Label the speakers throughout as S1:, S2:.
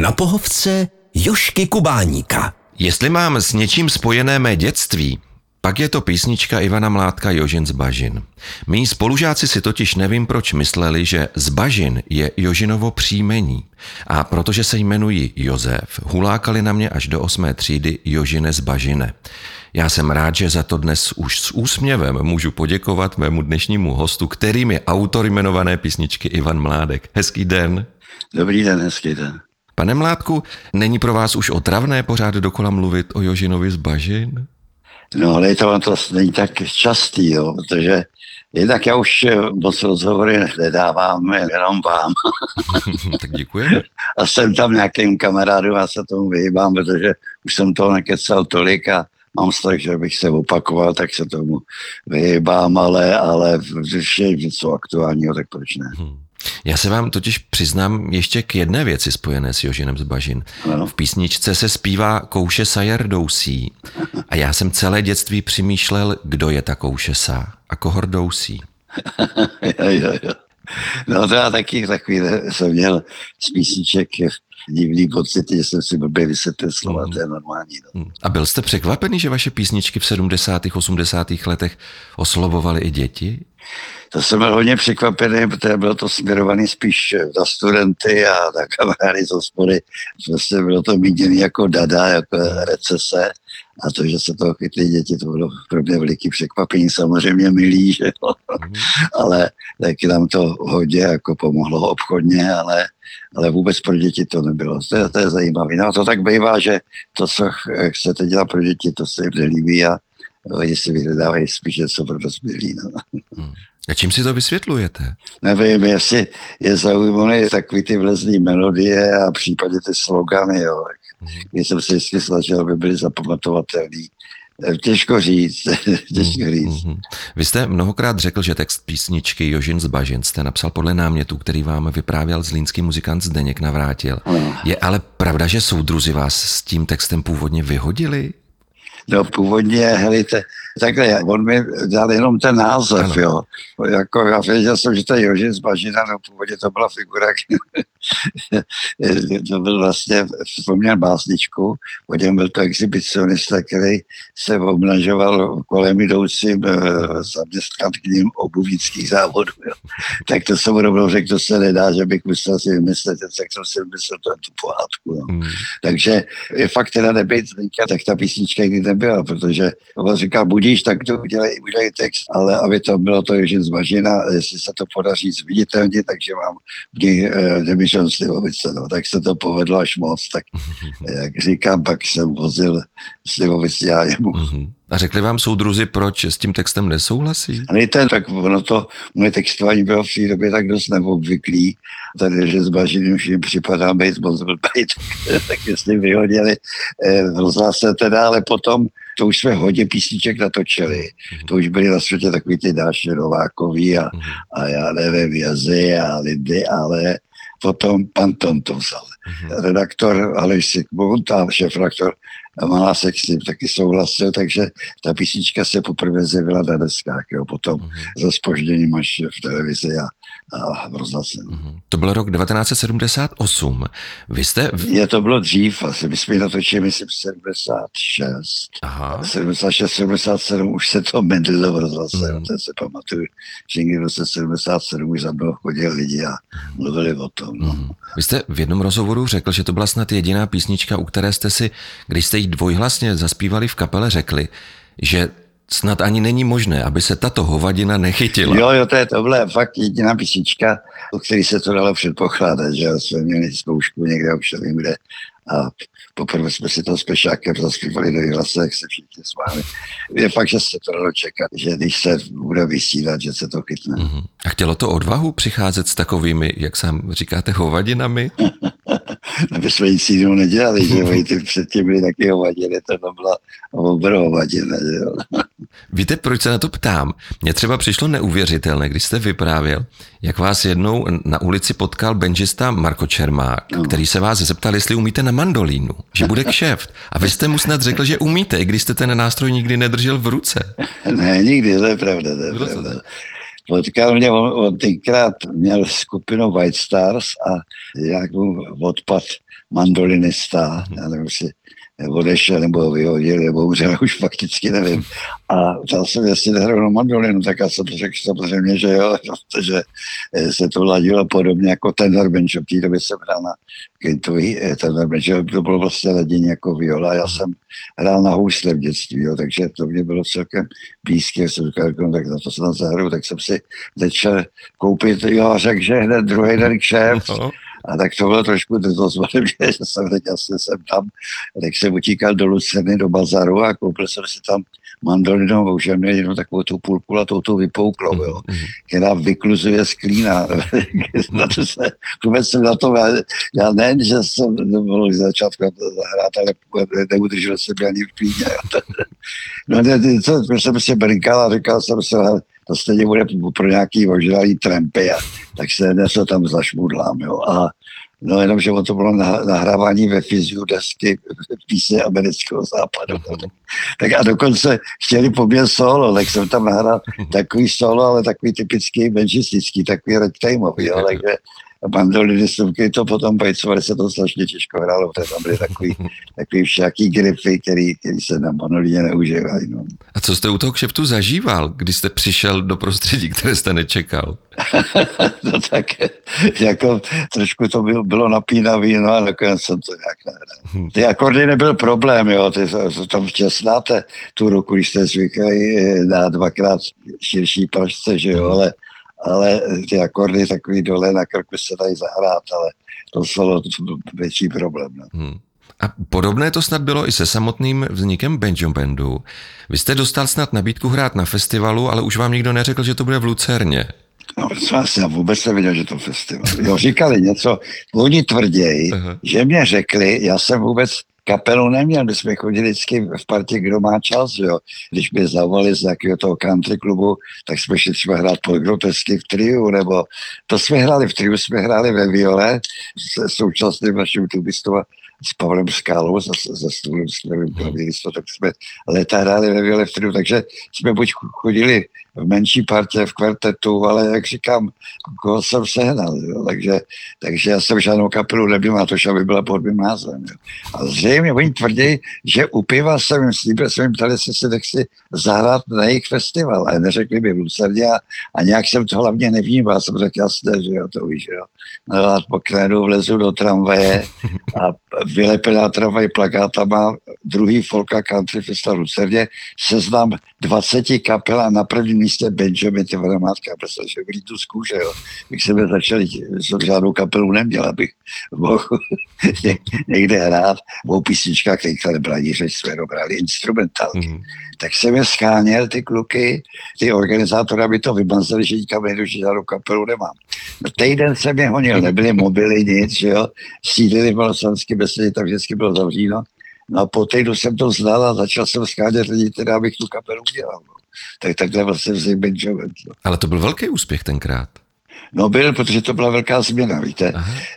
S1: Na pohovce Jošky Kubáníka.
S2: Jestli mám s něčím spojené mé dětství, pak je to písnička Ivana Mládka Jožin z Bažin. Mí spolužáci si totiž nevím proč mysleli, že z Bažin je Jožinovo příjmení. A protože se jmenuji Josef, hulákali na mě až do osmé třídy Jožine z Bažine. Já jsem rád, že za to dnes už s úsměvem můžu poděkovat mému dnešnímu hostu, kterým je autor jmenované písničky Ivan Mládek. Hezký den.
S3: Dobrý den, hezký den.
S2: Pane Mládku, není pro vás už otravné pořád dokola mluvit o Jožinovi z Bažin?
S3: No ale to, to není tak častý, jo, protože jednak já už moc rozhovory nedávám, jenom vám.
S2: tak děkujeme.
S3: A jsem tam nějakým kamarádům a se tomu vyhýbám, protože už jsem toho nekecal tolik a mám strach, že bych se opakoval, tak se tomu vyhýbám, ale, ale když je něco aktuálního, tak proč ne? Hmm.
S2: Já se vám totiž přiznám ještě k jedné věci spojené s Jožinem z Bažin. Ano. V písničce se zpívá Kouše Sajerdousí a já jsem celé dětství přemýšlel, kdo je ta Koušesa a koho rdousí.
S3: jo, jo, jo. No to já taky takový jsem měl z písniček divný pocit, že jsem si blbě vysvětlil slova, mm. to je normální. No.
S2: Mm. A byl jste překvapený, že vaše písničky v 70. 80. letech oslovovaly i děti?
S3: To jsem byl hodně překvapený, protože bylo to směrované spíš na studenty a na kamarády z hospody. Vlastně bylo to míněné jako dada, jako recese. A to, že se to chytly děti, to bylo pro mě veliký překvapení, samozřejmě milý, že jo. Mm. ale taky nám to hodně jako pomohlo obchodně, ale, ale vůbec pro děti to nebylo. To je, to je zajímavé. No to tak bývá, že to, co chcete dělat pro děti, to se jim nelíbí a oni si vyhledávají spíš něco pro dospělí. No.
S2: Hmm. A čím si to vysvětlujete?
S3: Nevím, jestli je zaujímavé takový ty vlezný melodie a případně ty slogany, jo. Hmm. jsem si vždycky snažil, aby byly zapamatovatelný. Eh, těžko říct, těžko hmm, říct. Mm-hmm.
S2: Vy jste mnohokrát řekl, že text písničky Jožin z Bažin jste napsal podle námětu, který vám vyprávěl zlínský muzikant Zdeněk Navrátil. No. Je ale pravda, že soudruzi vás s tím textem původně vyhodili?
S3: No původně, helejte, takhle, on mi dal jenom ten název, ano. jo. Jako já věděl jsem, že to je Jožin z Bažina, no původně to byla figura, to byl vlastně, vzpomněl básničku, po něm byl to exhibicionista, který se obnažoval kolem jdoucím eh, zaměstnankyním obuvických závodů. Jo. Tak to jsem rovnou řekl, to se nedá, že bych musel si vymyslet, tak jsem si vymyslel to, tu pohádku. Jo. Hmm. Takže je fakt teda nebejt tak ta písnička nikdy nebyla, protože on říkal, budíš, tak to udělej, udělej text, ale aby to bylo to Ježin z Bažina, jestli se to podaří zviditelně, takže mám v nich eh, Demišon Slivovice, no, tak se to povedlo až moc, tak jak říkám, pak jsem vozil Slivovici já jemu. Mhm.
S2: A řekli vám soudruzi, proč s tím textem nesouhlasí?
S3: A ten, tak ono to, moje textování bylo v té době tak dost neobvyklý. Tady, že s Bažinem už jim připadá být moc blbý, tak, tak jestli vyhodili eh, v rozhlase teda, ale potom to už jsme hodně písniček natočili. Mm-hmm. To už byly na světě takový ty Dáše Novákový a, mm-hmm. a já nevím, Jazy a Lindy, ale potom pan Tom to vzal. Mm-hmm. Redaktor Aleš Sigmund a Malá sexy taky souhlasil, takže ta písnička se poprvé zjevila na deskách, jo, potom mm-hmm. za spožděním až v televizi a a v rozhlase. Mm-hmm.
S2: To byl rok 1978. Vy jste...
S3: V... Je to bylo dřív, asi my jsme natočili, myslím, 76. Aha. 76, 77 už se to mendilo v rozhlase, to se pamatuju, že někdy v roce 77 už za mnou chodili lidi a mluvili o tom. No. Mm.
S2: Vy jste v jednom rozhovoru řekl, že to byla snad jediná písnička, u které jste si, když jste ji dvojhlasně zaspívali v kapele, řekli, že snad ani není možné, aby se tato hovadina nechytila.
S3: Jo, jo, to je tohle fakt jediná písnička, o který se to dalo předpokládat, že jsme měli zkoušku někde, už nevím kde, a poprvé jsme si to s Pešákem zaspívali do hlase, jak se všichni smáli. Je fakt, že se to dalo čekat, že když se bude vysílat, že se to chytne. Mm-hmm.
S2: A chtělo to odvahu přicházet s takovými, jak sám říkáte, hovadinami?
S3: aby jsme nic jiného nedělali, že oni ty předtím byli taky hovadiny, to byla obrou hovadina, že jo.
S2: Víte, proč se na to ptám? Mně třeba přišlo neuvěřitelné, když jste vyprávěl, jak vás jednou na ulici potkal benžista Marko Čermák, no. který se vás zeptal, jestli umíte na mandolínu, že bude kšeft. A vy jste mu snad řekl, že umíte, i když jste ten nástroj nikdy nedržel v ruce.
S3: Ne, nikdy, to je pravda, to je pravda. Potkal mě, on, on tenkrát měl skupinu White Stars a jak mu odpad mandolinista, já nevím, jestli odešel nebo vyhodil, nebo umřel, už fakticky nevím. A ptal jsem, jestli nehraju na mandolinu, tak já jsem řekl samozřejmě, že jo, protože eh, se to ladilo podobně jako ten Bench, v té době jsem hrál na Quintový, eh, ten Bench, to bylo vlastně ladění jako viola, já jsem hrál na housle v dětství, jo, takže to mě bylo celkem blízké, jsem říkal, jako, tak na to se tam zahru, tak jsem si začal koupit, jo, řekl, že hned druhý den kšeft, no a tak to bylo trošku dozvané, že jsem teď asi jsem tam, tak jsem utíkal do Lucerny, do bazaru a koupil jsem si tam mandolinovou, že mě jenom takovou tu půlku a tou vypouklou, jo, mhm, mhm. která vykluzuje z klína. na to se, vůbec jsem na to, já nejen, že jsem nemohl začátku zahrát, ale neudržel jsem ani v klíně. no ne, co, jsem si brinkal a říkal jsem si, to stejně bude pro nějaký ožralý trampy, a, tak se něco tam zašmudlám, jo. A No jenom, že to bylo nahrávání ve fyziu desky písně amerického západu. tak a dokonce chtěli po mě solo, tak jsem tam nahrál takový solo, ale takový typický benžistický, takový ragtimeový, jo, takže mandolinistovky to potom pajcovali, se to strašně těžko hrálo, protože tam byly takový, takový všaký grify, který, který se na mandolině neužívají. No.
S2: A co jste u toho kšeftu zažíval, když jste přišel do prostředí, které jste nečekal?
S3: no tak jako trošku to bylo, bylo napínavý, no a nakonec jsem to nějak nehrál. Hm. Ty akordy nebyl problém, jo, ty tam těsnáte tu ruku, když jste zvyklí na dvakrát širší pašce, že jo, hm. ale ale ty akordy takový dole na krku se dají zahrát, ale to bylo větší problém. No. Hmm.
S2: A podobné to snad bylo i se samotným vznikem Banjo Bandu. Vy jste dostal snad nabídku hrát na festivalu, ale už vám nikdo neřekl, že to bude v Lucerně.
S3: No, já vůbec nevěděl, že to festival. Jo, říkali něco, oni tvrději, uh-huh. že mě řekli, já jsem vůbec kapelu neměl, my jsme chodili vždycky v partě, kdo má čas, jo. Když by zavolali z nějakého toho country klubu, tak jsme šli třeba hrát po grotesky v triu, nebo to jsme hráli v triu, jsme hráli ve Viole se současným naším tubistou s Pavlem Skálou, zase ze stůlem skvělým klavíristou, tak jsme leta hráli ve Viole v triu, takže jsme buď chodili menší partě, v kvartetu, ale jak říkám, koho jsem sehnal, jo? Takže, takže já jsem žádnou kapelu nebyl, a to, aby byla pod mým názvem. Jo? A zřejmě oni tvrdí, že u piva jsem jim slíbil, jsem jim ptali, jestli si nechci zahrát na jejich festival, ale neřekli mi v Lucerně a, a nějak jsem to hlavně nevnímal, jsem řekl jasné, že jo, to víš, jo. No po vlezu do tramvaje a vylepená tramvaj plakátama druhý folka country festival v Lucerně, seznam 20 kapel a na prvním místě Benjamin, ty mátka, protože v lítu z kůže, jo. Bych se začal, jsem žádnou kapelu neměl, abych mohl někde hrát o písničkách, které nebyla ani řeč, jsme dobrali instrumentálky. Mm-hmm. Tak jsem je scháněl, ty kluky, ty organizátory, aby to vymazali, že nikam nejdu, že žádnou kapelu nemám. No, týden jsem je honil, nebyly mobily, nic, že jo. Sídlili v Maloslanský besedě, tak vždycky bylo zavříno. No a po týdnu jsem to znal a začal jsem schánět lidi, teda abych tu kapelu udělal. No tak takhle vlastně vznikl Ben Jones. No.
S2: Ale to byl velký úspěch tenkrát.
S3: No byl, protože to byla velká změna, víte.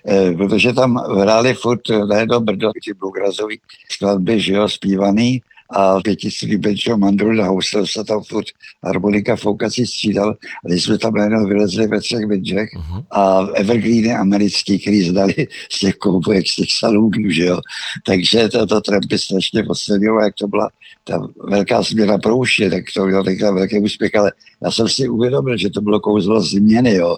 S3: E, protože tam hráli furt najednou brdo, ty bluegrassový skladby, že jo, zpívaný a pětistový Benčo mandolin a housel se tam furt harmonika foukací střídal. A když jsme tam najednou vylezli ve třech benčech uh-huh. a evergreeny americký, který zdali z těch koupojek, z těch salonů, že jo. Takže to, to trampy strašně posledilo, jak to byla ta velká změna prouště, tak to byl takový velký úspěch, ale já jsem si uvědomil, že to bylo kouzlo změny, jo.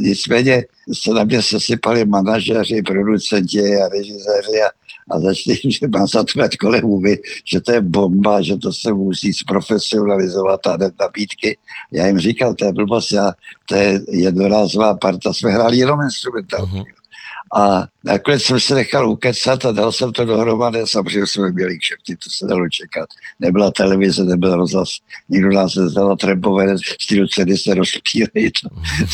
S3: Nicméně se na mě sesypali manažeři, producenti a režiséři a a začne že má zatvat kolem mluvit, že to je bomba, že to se musí zprofesionalizovat a nabídky. Já jim říkal, to je blbost, já, to je jednorázová parta, jsme hráli jenom instrumentální. Uh-huh. A nakonec jsem se nechal ukecat a dal jsem to dohromady. Samozřejmě jsme měli kšefty, to se dalo čekat. Nebyla televize, nebyl rozhlas. Nikdo nás nezdal trempové stylu ceny se rozpílejí. To,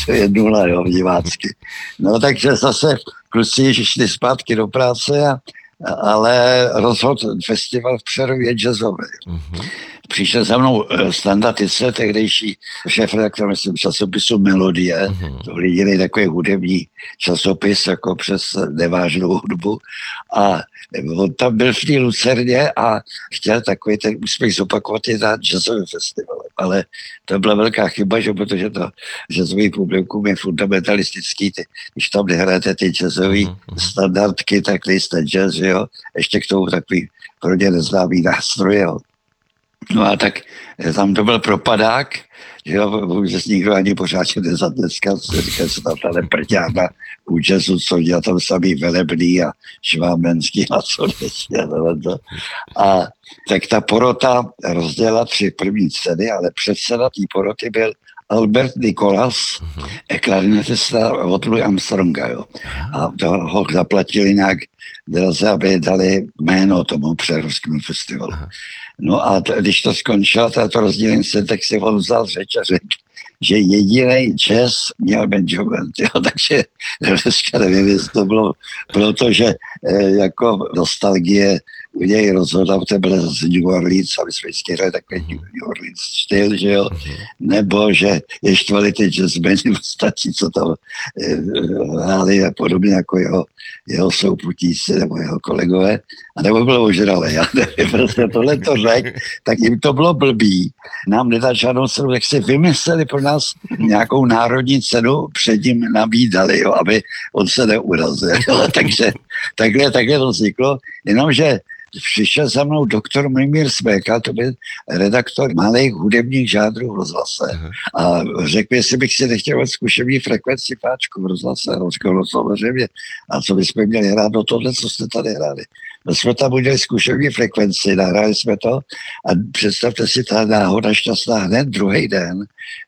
S3: to je nula, jo, divácky. No takže zase kluci šli zpátky do práce a ale rozhod festival v Přerově jazzový. Mm-hmm. Přišel za mnou eh, Standa Tice, tehdejší šéf redaktor, myslím, časopisu Melodie. Mm-hmm. To byli jiný takový hudební časopis, jako přes nevážnou hudbu. A on tam byl v té Lucerně a chtěl takový ten úspěch zopakovat i na jazzový festival. Ale to byla velká chyba, že protože to jazzový publikum je fundamentalistický. Ty, když tam nehrajete ty jazzový mm-hmm. standardky, tak nejste jazz, že jo? Ještě k tomu takový pro ně neznámý nástroj, jo. No a tak tam to byl propadák, že jo, vůbec nikdo ani pořádně nezatleskal, se říká, co tam ta prťána účesu, co dělá tam samý velebný a švámenský a co ještě. A tak ta porota rozdělila tři první ceny, ale předseda té poroty byl Albert Nikolas, mm-hmm. klarinetista od Louis Armstronga. Jo. A to ho zaplatili nějak draze, aby dali jméno tomu přerovskému festivalu. Aha. No a t- když to skončilo, to rozdělení se, tak si on vzal řeč a řekl, že jediný jazz měl Ben Joven, jo, takže dneska nevím, jestli to bylo, protože e, jako nostalgie u něj rozhodl, to byl z New Orleans, aby jsme vždycky hráli takový New Orleans styl, že jo, nebo že je štvali ty jazzmeny ostatní, co tam e, hráli a podobně jako jeho, jeho souputíci nebo jeho kolegové, a nebo bylo ožralé, já nevím, prostě tohle to řek, tak jim to bylo blbý, nám nedá žádnou cenu, tak si vymysleli pro nás nějakou národní cenu, před ním nabídali, jo, aby on se neurazil, takže takhle, takhle to vzniklo, jenomže přišel za mnou doktor Mimír Svéka, to byl redaktor malých hudebních žádrů v rozhlase. A řekl, jestli bych si nechtěl zkušební frekvenci páčku v rozhlase. A říkal, no samozřejmě. A co bychom měli hrát do tohle, co jste tady hráli. No jsme tam udělali zkušební frekvenci, nahráli jsme to a představte si, ta náhoda šťastná hned druhý den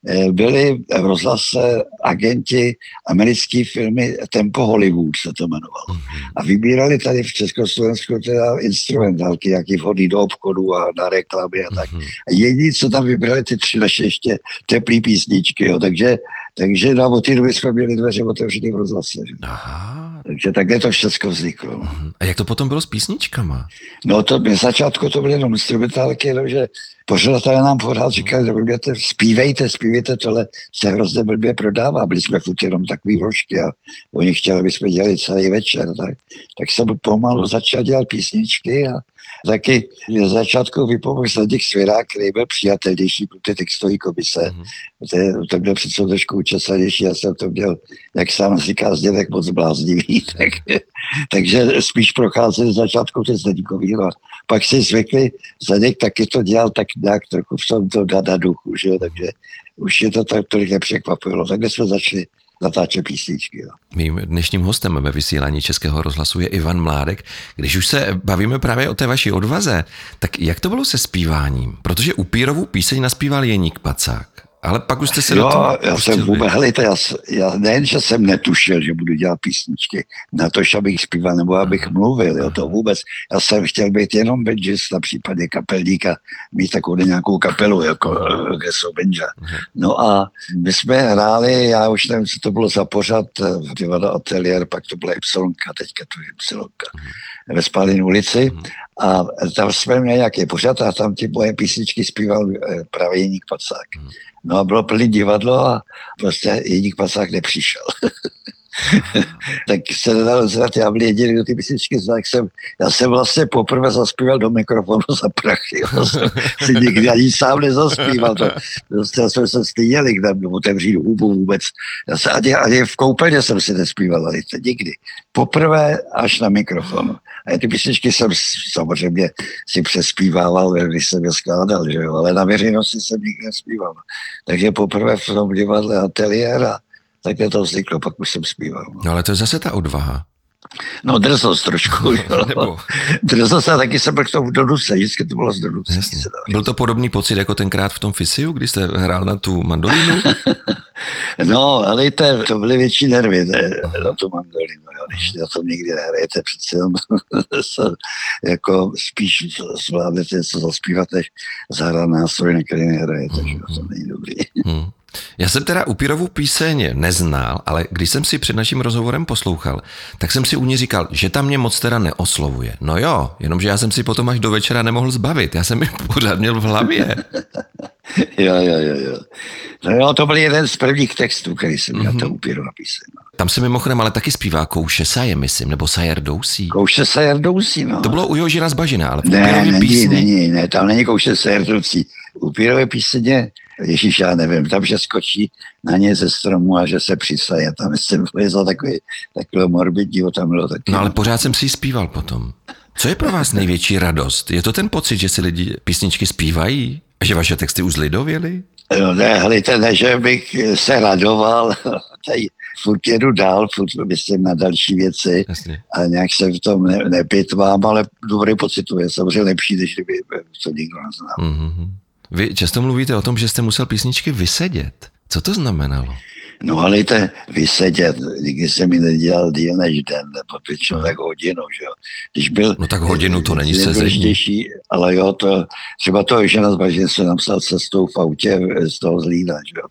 S3: eh, byli v rozhlase agenti americké filmy Tempo Hollywood se to jmenovalo. A vybírali tady v Československu teda instrumentálky, jaký vhodí do obchodu a na reklamy a tak. A jediný, co tam vybrali, ty tři naše ještě teplý písničky, jo. takže takže na od té doby jsme měli dveře otevřené v rozhlase. Aha. Takže takhle to všechno vzniklo.
S2: A jak to potom bylo s písničkama?
S3: No to na začátku to byly jenom instrumentálky, že pořadatelé nám pořád říkali, že blběte, zpívejte, zpívejte, tohle se hrozně blbě prodává. Byli jsme furt jenom takový vložky a oni chtěli, aby jsme dělali celý večer. Tak, tak jsem pomalu začal dělat písničky a taky na začátku vypomohl Zdeněk Svěrák, který byl přijatelnější pro ty textové komise. Mm-hmm. To, to byl přece trošku učesanější, já jsem to měl, jak sám říká, Zdeněk moc bláznivý. Tak, takže spíš procházeli z začátku ty Zdeňkový. No. Pak si zvykli, Zdeněk taky to dělal tak nějak trochu v tom to dada duchu, že jo? takže už je to tak tolik nepřekvapilo. Takhle jsme začali natáčet písničky. Jo.
S2: Mým dnešním hostem ve vysílání Českého rozhlasu je Ivan Mládek. Když už se bavíme právě o té vaší odvaze, tak jak to bylo se zpíváním? Protože Upírovu píseň naspíval Jeník Pacák. Ale pak už jste se
S3: jo,
S2: do
S3: já jsem vůbec, helejte, já, já nejen, že jsem netušil, že budu dělat písničky, na to, abych zpíval nebo abych mluvil, jo, to vůbec. Já jsem chtěl být jenom benžist, na případě kapelníka, mít takovou nějakou kapelu, jako Geso Benja. No a my jsme hráli, já už nevím, co to bylo za pořad, v divadle Atelier, pak to byla Ypsilonka, teďka to je Ypsilonka, ve Spálin ulici a tam jsme měli nějaký pořad a tam ty moje písničky zpíval eh, právě Jeník Pacák. No a bylo plný divadlo a prostě Jeník Pacák nepřišel. tak se nedal zrat, já byl jediný do ty písničky, tak jsem, já jsem vlastně poprvé zaspíval do mikrofonu za prachy, jsem si nikdy ani sám nezaspíval, to, prostě já jsem se styděli, kde otevřít hubu vůbec, já se, ani, ani v koupelně jsem si nespíval, ale to nikdy. Poprvé až na mikrofonu. A ty písničky jsem samozřejmě si přespívával, když jsem je skládal, že jo, ale na veřejnosti jsem nikdy nespíval. Takže poprvé v tom divadle ateliér a je to vzniklo, pak už jsem zpíval.
S2: No ale to je zase ta odvaha.
S3: No drzost trošku, jo. drzost a taky jsem byl k tomu do Duse, vždycky to bylo z.
S2: Byl to podobný pocit jako tenkrát v tom Fisiu, kdy jste hrál na tu mandolínu?
S3: no, ale to, to byly větší nervy ne, na tu mandolínu, jo. když na tom nikdy nehrajete, přece jenom jako spíš zvládnete něco zaspívat, než zahrát nástroj, na který nehrajete, že to není dobrý. Hmm.
S2: Já jsem teda Upírovu píseň neznal, ale když jsem si před naším rozhovorem poslouchal, tak jsem si u ní říkal, že tam mě moc teda neoslovuje. No jo, jenomže já jsem si potom až do večera nemohl zbavit. Já jsem ji pořád měl v hlavě.
S3: jo, jo, jo, jo. No jo, to byl jeden z prvních textů, který jsem měl, mm-hmm. to Upírova píseň. No.
S2: Tam se mimochodem ale taky zpívá Kouše Saje, myslím, nebo Sajer Dousí.
S3: Kouše Sajer Dousí, no.
S2: To bylo u Jožina z Bažina, ale
S3: ne, není, písni... není, ne, tam není Kouše Sajer Dousí. Upírové píseně Ježíš, já nevím, tam, že skočí na ně ze stromu a že se přisaje. Tam jsem vlezl takový, takový morbidní, tam bylo taky.
S2: No ale pořád jsem si ji zpíval potom. Co je pro vás největší radost? Je to ten pocit, že si lidi písničky zpívají? A že vaše texty už zlidověly?
S3: No ne, hlejte, ne, že bych se radoval, tady furt jedu dál, furt myslím na další věci Jasně. a nějak se v tom ne, nepitvám, ale dobrý pocit to je samozřejmě lepší, než kdyby to nikdo neznal. Mm-hmm.
S2: Vy často mluvíte o tom, že jste musel písničky vysedět. Co to znamenalo?
S3: No ale to vysedět, nikdy se mi nedělal díl než den, nebo většinou tak hodinu, že jo. Když byl...
S2: No tak hodinu to není
S3: sezení. Ale jo, to, třeba to, že nás bažně se napsal cestou v autě z toho zlína, že jo.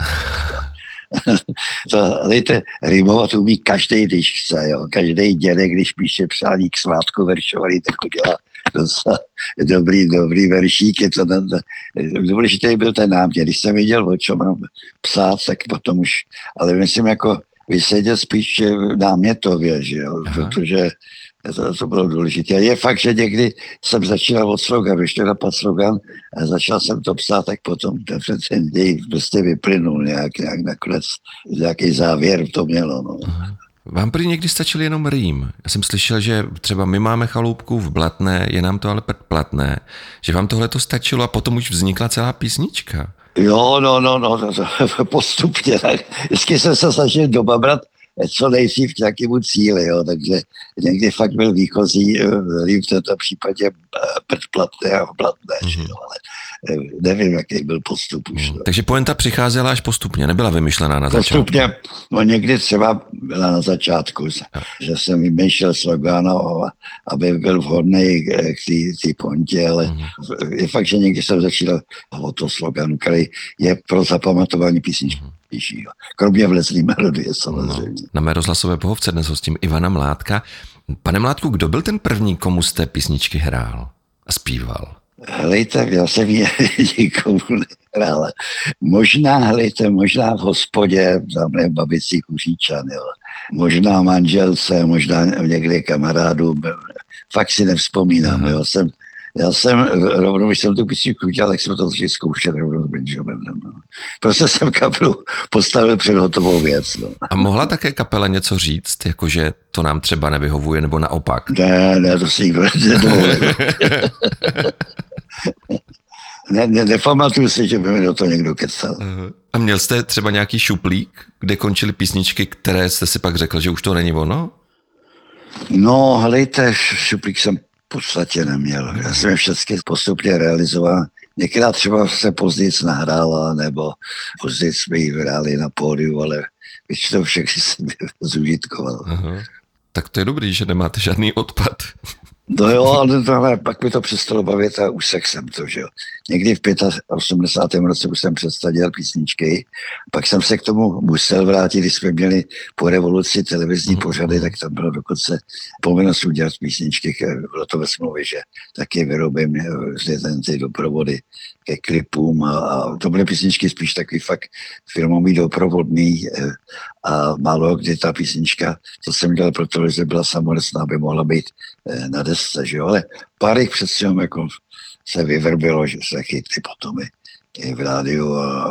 S3: to, lejte, rýmovat umí každý, když chce, jo. Každý dědek, když píše přání k svátku veršovaný, tak udělá docela dobrý, dobrý veršík. Je to, důležitý byl ten námět. Když jsem viděl, o čem mám psát, tak potom už, ale myslím jako vysedět spíš námětově, že jo, Aha. protože to, to bylo důležité. A je fakt, že někdy jsem začínal od slogan, to napad slogan, a začal jsem to psát, tak potom ten, ten děj prostě vyplynul nějak, nějak nakonec, nějaký závěr to mělo. No. Aha.
S2: Vám prý někdy stačil jenom rým. Já jsem slyšel, že třeba my máme chaloupku v Blatné, je nám to ale platné, že vám tohle to stačilo a potom už vznikla celá písnička.
S3: Jo, no, no, no, to, to, postupně. Tak. Vždycky jsem se snažil dobabrat co nejdřív k nějakému cíli, jo, takže někdy fakt byl výchozí rým v tomto případě eh, předplatné a platné, mm-hmm. ale Eh, nevím, jaký byl postup už. Hmm.
S2: Takže poenta přicházela až postupně, nebyla vymyšlená na
S3: začátku? Postupně, no někdy třeba byla na začátku, no. že jsem vymýšlel slogan, aby byl vhodný k té pontě, ale hmm. je fakt, že někdy jsem začal o to sloganu, který je pro zapamatování písničky. Hmm píší. Jo. Kromě vlezlý melodie samozřejmě. No,
S2: na mé rozhlasové pohovce dnes hostím Ivana Mládka. Pane Mládku, kdo byl ten první, komu jste písničky hrál a zpíval?
S3: Hlejte, já jsem je nikomu nehrál. Možná, hlejte, možná v hospodě, tam je babicí kuříčan, jo. Možná manželce, možná někde kamarádu, fakt si nevzpomínám, Aha. jo. Jsem já jsem rovnou, když jsem tu písničku udělal, tak jsem to začal zkoušet rovnou s Benjaminem. No. Prostě jsem kapelu postavil před hotovou věc. No.
S2: A mohla také kapela něco říct, jakože to nám třeba nevyhovuje, nebo naopak?
S3: Ne, ne, to si nikdo nedovolil. ne, ne, nepamatuju si, že by mi do toho někdo kecal.
S2: A měl jste třeba nějaký šuplík, kde končily písničky, které jste si pak řekl, že už to není ono?
S3: No, helejte, šuplík jsem podstatě neměl. Já jsem je všechny postupně realizoval. Některá třeba se později nahrála, nebo později jsme ji hráli na pódiu, ale většinou všechny jsem zužitkoval. Aha.
S2: Tak to je dobrý, že nemáte žádný odpad.
S3: No jo, ale, ale pak mi to přestalo bavit a úsek jsem to, že jo. Někdy v 85. roce už jsem přestal dělat písničky, pak jsem se k tomu musel vrátit, když jsme měli po revoluci televizní mm-hmm. pořady, tak tam bylo dokonce povinnost udělat písničky, bylo to ve smlouvě, že taky vyrobím eh, ten ty doprovody ke klipům a, a to byly písničky spíš takový fakt filmový doprovodný eh, a málo kdy ta písnička, co jsem dělal pro televizi, byla samolesná, aby mohla být eh, na desce, že jo, ale pár jich přece jako se vyvrbilo, že se chytli potom i, v rádiu, a,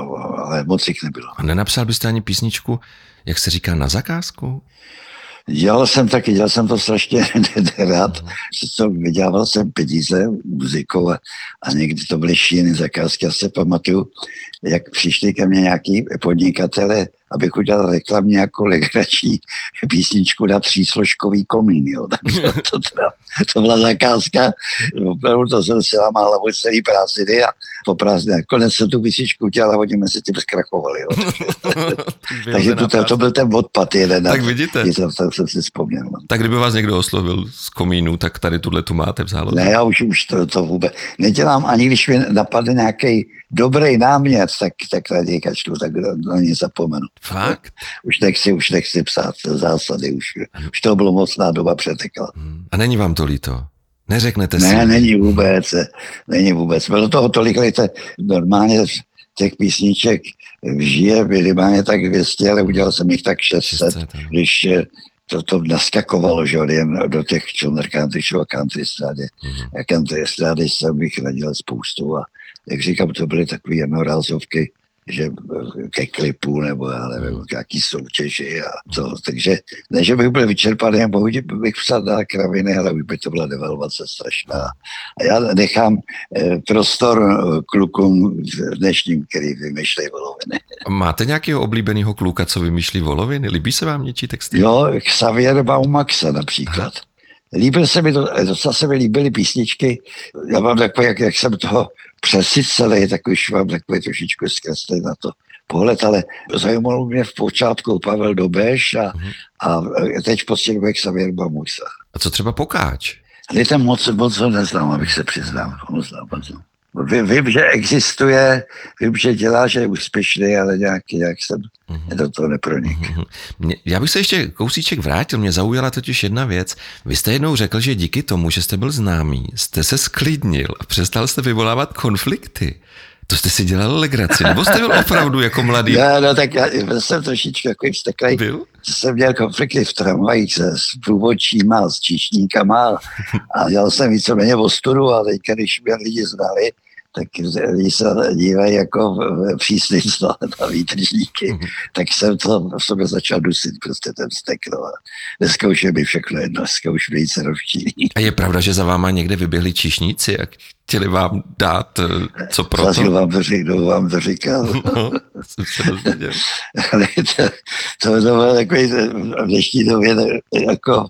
S3: ale moc jich nebylo.
S2: A nenapsal byste ani písničku, jak se říká, na zakázku?
S3: Dělal jsem taky, dělal jsem to strašně rád. Co vydělával jsem peníze muzikou a, a někdy to byly šíny zakázky. Já se pamatuju, jak přišli ke mně nějaký podnikatele, abych udělal reklamně jako legrační písničku na třísložkový komín. Jo. Tak to, to, teda, to byla zakázka opravdu to jsem si lámal hlavu celý prázdniny a po prázdniny. Konec jsem tu písničku udělal a oni mezi tím zkrachovali. Jo. Takže to, to, to, byl ten odpad jeden.
S2: Tak vidíte.
S3: To, to jsem si vzpomněl. No.
S2: Tak kdyby vás někdo oslovil z komínu, tak tady tuhle tu máte v záloze.
S3: Ne, já už, už to, to vůbec nedělám, ani když mi napadne nějaký dobrý námět, tak, tak raději kačtu, tak na ně zapomenu.
S2: Fakt?
S3: Už nechci, už nechci psát zásady, už, už to bylo mocná doba přetekla.
S2: Hmm. A není vám to líto? Neřeknete
S3: ne,
S2: si?
S3: Ne, není vůbec, není vůbec. Bylo toho tolik let, normálně těch písniček žije minimálně tak 200, ale udělal jsem jich tak 600, 600 když to, to naskakovalo, že jen do těch Chilner Country Show a Country Strády. Mm-hmm. A Country Strády jsem bych radil spoustu a jak říkám, to byly takové jednorázovky, že ke klipu nebo já nevím, jaký soutěži a to. Takže ne, že bych byl vyčerpaný, a bohu bych psal na kraviny, ale by to byla devalvace strašná. A já nechám eh, prostor eh, klukům v dnešním, který vymýšlejí voloviny.
S2: Máte nějakého oblíbeného kluka, co vymýšlí voloviny? Líbí se vám něčí texty?
S3: Jo, Xavier Baumaxa například. Líbil se mi, to, docela se mi líbily písničky. Já mám takové, jak, jak jsem toho přesycený, tak už mám takový trošičku zkreslený na to pohled, ale zajímalo mě v počátku Pavel Dobeš a, uh-huh. a teď v poslední době Xavier Bamusa.
S2: A co třeba Pokáč?
S3: Ale tam moc, moc ho neznám, abych se přiznal. Neznám, neznám. Vím, vím, že existuje, vím, že dělá, že je úspěšný, ale nějak, nějak jsem mm-hmm. do toho nepronik.
S2: Mm-hmm. Já bych se ještě kousíček vrátil, mě zaujala totiž jedna věc. Vy jste jednou řekl, že díky tomu, že jste byl známý, jste se sklidnil a přestal jste vyvolávat konflikty. To jste si dělal legraci, nebo jste byl opravdu jako mladý?
S3: No, no tak já, já jsem trošičku jako vzteklý. Byl? Jsem měl konflikty v tramvajích se, s průvodčíma, s číšníkama a dělal jsem víceméně ostudu a teďka, když mě lidi znali, tak když se dívají jako příslice na výtržníky, mm-hmm. tak jsem to v sobě začal dusit, prostě ten vztek. No. Dneska už je mi všechno jedno, dneska už více rozčílí.
S2: A je pravda, že za váma někde vyběhli čišníci a chtěli vám dát eh, co pro to?
S3: vám to, kdo vám to říkal. No, jsem se Ale to, to, to bylo takový v dnešní době jako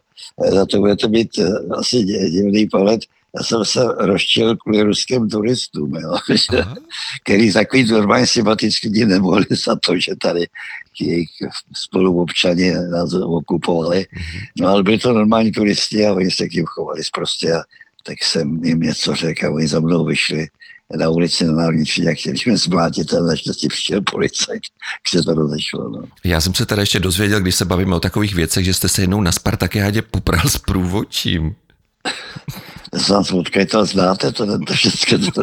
S3: za to bude to být eh, asi divný pohled, já jsem se rozčil kvůli ruským turistům, jo, který takový normálně sympatický lidi nemohli za to, že tady jejich spoluobčani nás okupovali. Mhm. No ale byli to normální turisti a oni se k ním chovali prostě a tak jsem jim něco řekl a oni za mnou vyšli na ulici na Národní a chtěli jsme zmlátit a naštěstí přišel policajt, když se to rozešlo. No.
S2: Já jsem se teda ještě dozvěděl, když se bavíme o takových věcech, že jste se jednou na Spartakiádě popral s průvodčím.
S3: Snad to znáte, to, to všechno. To,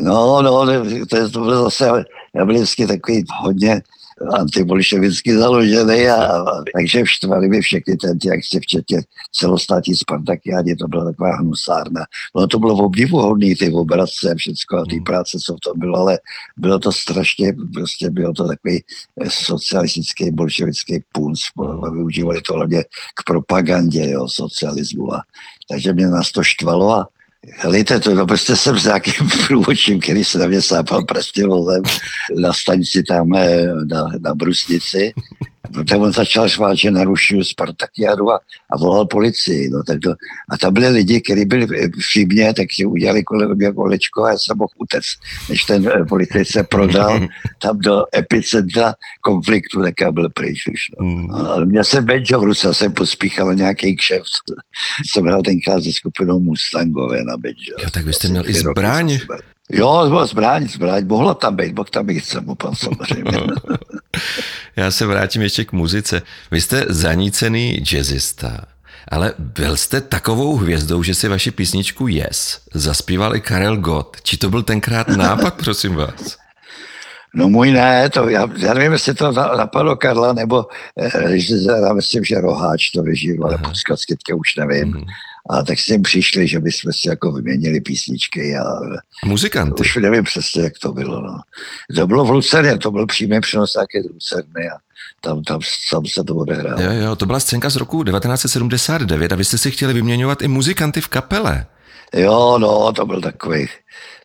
S3: no, no, to, je, to bylo zase, já byl vždycky takový hodně antibolševicky založený a, a takže štvali mi všechny ten, jak se včetně celostátní Spartakiádě, to byla taková hnusárna. No to bylo obdivuhodný, ty obrazce a všechno a ty hmm. práce, co v tom bylo, ale bylo to strašně, prostě bylo to takový socialistický, bolševický punc, využívali to hlavně k propagandě, jo, socialismu a takže mě nás to štvalo a Helejte, to no, prostě jsem s nějakým průvodčím, který se na mě sápal vozem na stanici tam na, na Brusnici protože on začal švát, že narušil Spartakiadu a, a volal policii. No, tak to, a tam byli lidi, kteří byli při mě, tak si udělali kolem mě kolečko a já jsem mohl utec, než ten eh, policajt se prodal tam do epicentra konfliktu, tak já byl pryč už. No. Mm. Ale měl jsem banjo v ruce, jsem pospíchal nějaký kšeft. jsem hrál tenkrát se skupinou Mustangové na banjo.
S2: Jo, tak vy jste měl i zbraň.
S3: Jo, byla zbraň, zbraň, mohla tam být, mohl tam být samopan samozřejmě.
S2: Já se vrátím ještě k muzice. Vy jste zanícený jazzista, ale byl jste takovou hvězdou, že si vaši písničku Yes zaspíval i Karel Gott. Či to byl tenkrát nápad, prosím vás?
S3: No můj ne, to, já, já nevím, jestli to napadlo Karla, nebo eh, já myslím, že Roháč to režíroval, ale podskacky už nevím. Mm. A tak s tím přišli, že bychom si jako vyměnili písničky. A,
S2: Muzikanty.
S3: Už nevím přesně, jak to bylo. No. To bylo v Lucerně, to byl přímý přenos také z Lucerny a tam, tam, tam se to odehrálo.
S2: Jo, jo, to byla scénka z roku 1979 a vy jste si chtěli vyměňovat i muzikanty v kapele.
S3: Jo, no, to byl takový,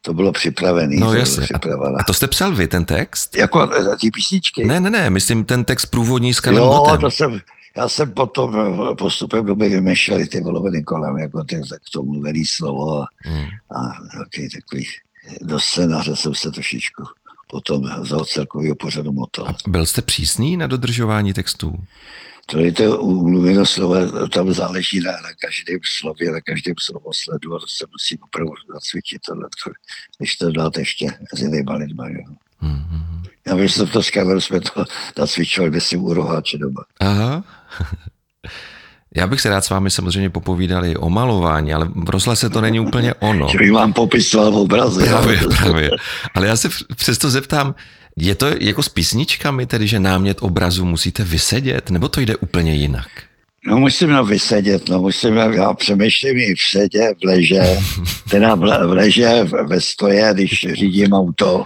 S3: to bylo připravený.
S2: No jasně. A, a to jste psal vy, ten text?
S3: Jako ty písničky?
S2: Ne, ne, ne, myslím ten text průvodní s Karlem
S3: Jo, Gotem. to jsem, Já jsem potom eh, postupem doby vymýšlel ty voloviny kolem, jako ty, tak to mluvený slovo a, hmm. a takový, takový do scénáře jsem se trošičku potom za celkového pořadu motal.
S2: Byl jste přísný na dodržování textů?
S3: To je to umluvěno slovo, tam záleží na, na každém slově, na každém slovosledu a to se musí opravdu zacvičit tohle, když to dáte ještě mezi jinýma lidma. Jo. Mm-hmm. Já vím, že to s Karlem jsme to nacvičovali, myslím, u roháče doma.
S2: Aha. Já bych se rád s vámi samozřejmě popovídal i o malování, ale v rozhlase to není úplně ono.
S3: Že bych vám popisoval v obraze.
S2: Právě, právě. Ale já se přesto zeptám, je to jako s písničkami, tedy že námět obrazu musíte vysedět, nebo to jde úplně jinak?
S3: No musím na vysedět, no musím, já přemýšlím i v sedě, v leže, teda v, v leže, ve stoje, když řídím auto,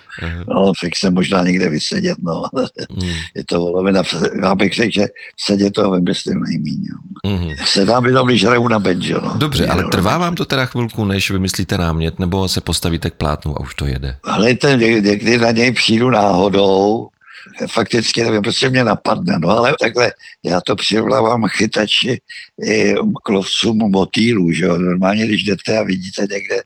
S3: no, tak se možná někde vysedět, no. Mm. Je to volovina, já bych řekl, že v sedě toho vymyslím nejmíň. No. Mm. Sedám jenom, když hraju na banjo, no.
S2: Dobře, ale trvá vám to teda chvilku, než vymyslíte námět, nebo se postavíte k plátnu a už to jede?
S3: Ale ten, někdy na něj přijdu náhodou, fakticky nevím, prostě mě napadne, no ale takhle já to přivolávám chytači i k lovcům motýlů, že jo, normálně když jdete a vidíte někde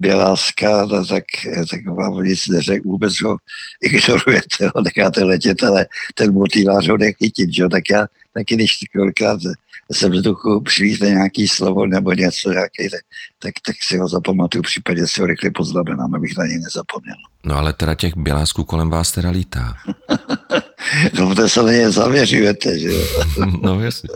S3: běláska, no, tak, tak vám nic neřek, vůbec ho ignorujete, ho necháte letět, ale ten motýlář ho nechytit, že jo, tak já taky když kolikrát se vzduchu přilítne nějaký slovo nebo něco, nějaký, tak, tak si ho zapamatuju, případně si ho rychle poznamenám, abych na něj nezapomněl.
S2: No ale teda těch bělásků kolem vás teda lítá.
S3: no, to se na ně zavěřujete, že jo.
S2: no, jasně.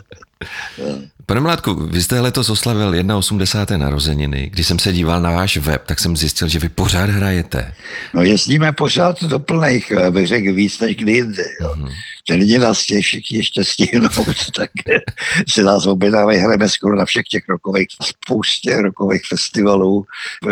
S2: Pane Mládku, vy jste letos oslavil 81. narozeniny. Když jsem se díval na váš web, tak jsem zjistil, že vy pořád hrajete.
S3: No jezdíme pořád do plných, bych řekl víc než kdy jinde. Jo. Mm-hmm že lidi nás chtějí všichni ještě stihnout, tak si nás objednávají, hrajeme skoro na všech těch rokových, spoustě rokových festivalů,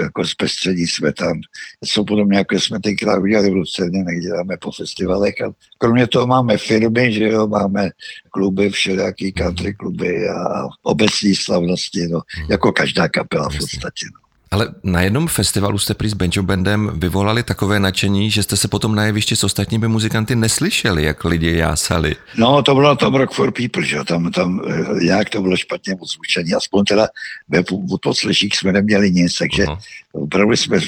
S3: jako zpestření jsme tam. Jsou podobně, jako jsme tenkrát udělali v Lucerně, kde děláme po festivalech a kromě toho máme firmy, že jo, máme kluby, všelijaký country kluby a obecní slavnosti, no, jako každá kapela v podstatě. No.
S2: Ale na jednom festivalu jste prý s Benjo Bandem vyvolali takové nadšení, že jste se potom na jevišti s ostatními muzikanty neslyšeli, jak lidi jásali.
S3: No, to bylo to Rock for People, že tam, tam eh, jak to bylo špatně odzvučené. Aspoň teda ve podsleších jsme neměli nic, takže uh-huh. opravdu jsme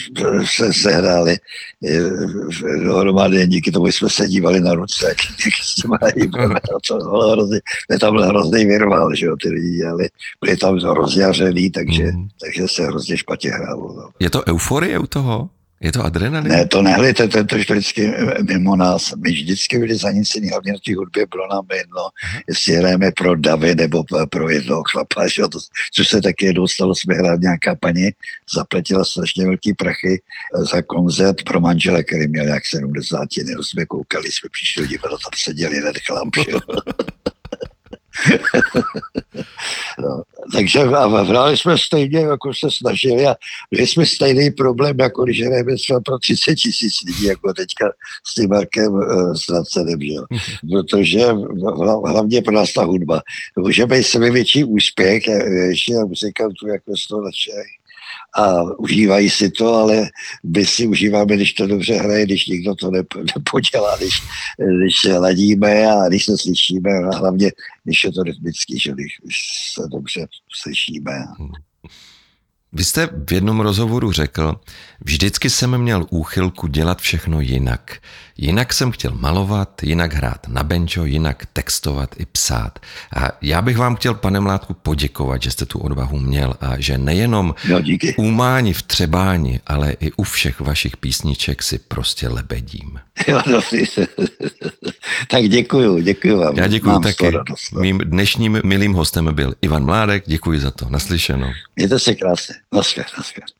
S3: se sehráli eh, dohromady, díky tomu jsme se dívali na ruce, jak, jak s těma to bylo hrozný, tam byl hrozný virval, že jo, ty lidi, ale byli tam rozjařený, takže, uh-huh. takže se hrozně špatně hrálo. No.
S2: Je to euforie u toho? Je to adrenalin?
S3: Ne, to nehli, to, to, to vždycky mimo nás. My vždycky byli zanícení, hlavně na té hudbě bylo nám jedno, jestli hrajeme pro davy nebo pro jednoho chlapa, že to, což se taky jednou stalo, jsme hráli nějaká paní, zapletila strašně velký prachy za koncert pro manžela, který měl jak 70, nebo jsme koukali, jsme přišli dívat, tam seděli ten chlap, no, takže hráli jsme stejně, jako se snažili a měli jsme stejný problém, jako když hrajeme třeba pro 30 tisíc lidí, jako teďka s tím Markem uh, Stracenem, že? protože hlavně pro nás ta hudba. Může být sebevětší úspěch, ještě muzikantů jako z toho nadšený a užívají si to, ale my si užíváme, když to dobře hraje, když nikdo to nepodělá, když, když ladíme a když se slyšíme a hlavně, když je to rytmický, že když se dobře slyšíme.
S2: Vy jste v jednom rozhovoru řekl, vždycky jsem měl úchylku dělat všechno jinak. Jinak jsem chtěl malovat, jinak hrát na benčo, jinak textovat i psát. A já bych vám chtěl, pane Mládku, poděkovat, že jste tu odvahu měl a že nejenom
S3: no, díky.
S2: umáni v třebání, ale i u všech vašich písniček si prostě lebedím.
S3: Jo, dobrý. tak děkuju, děkuju vám.
S2: Já děkuju Mám taky. No. Mým dnešním milým hostem byl Ivan Mládek, děkuji za to. Naslyšenou.
S3: Mějte se krásně. 確かに確かに。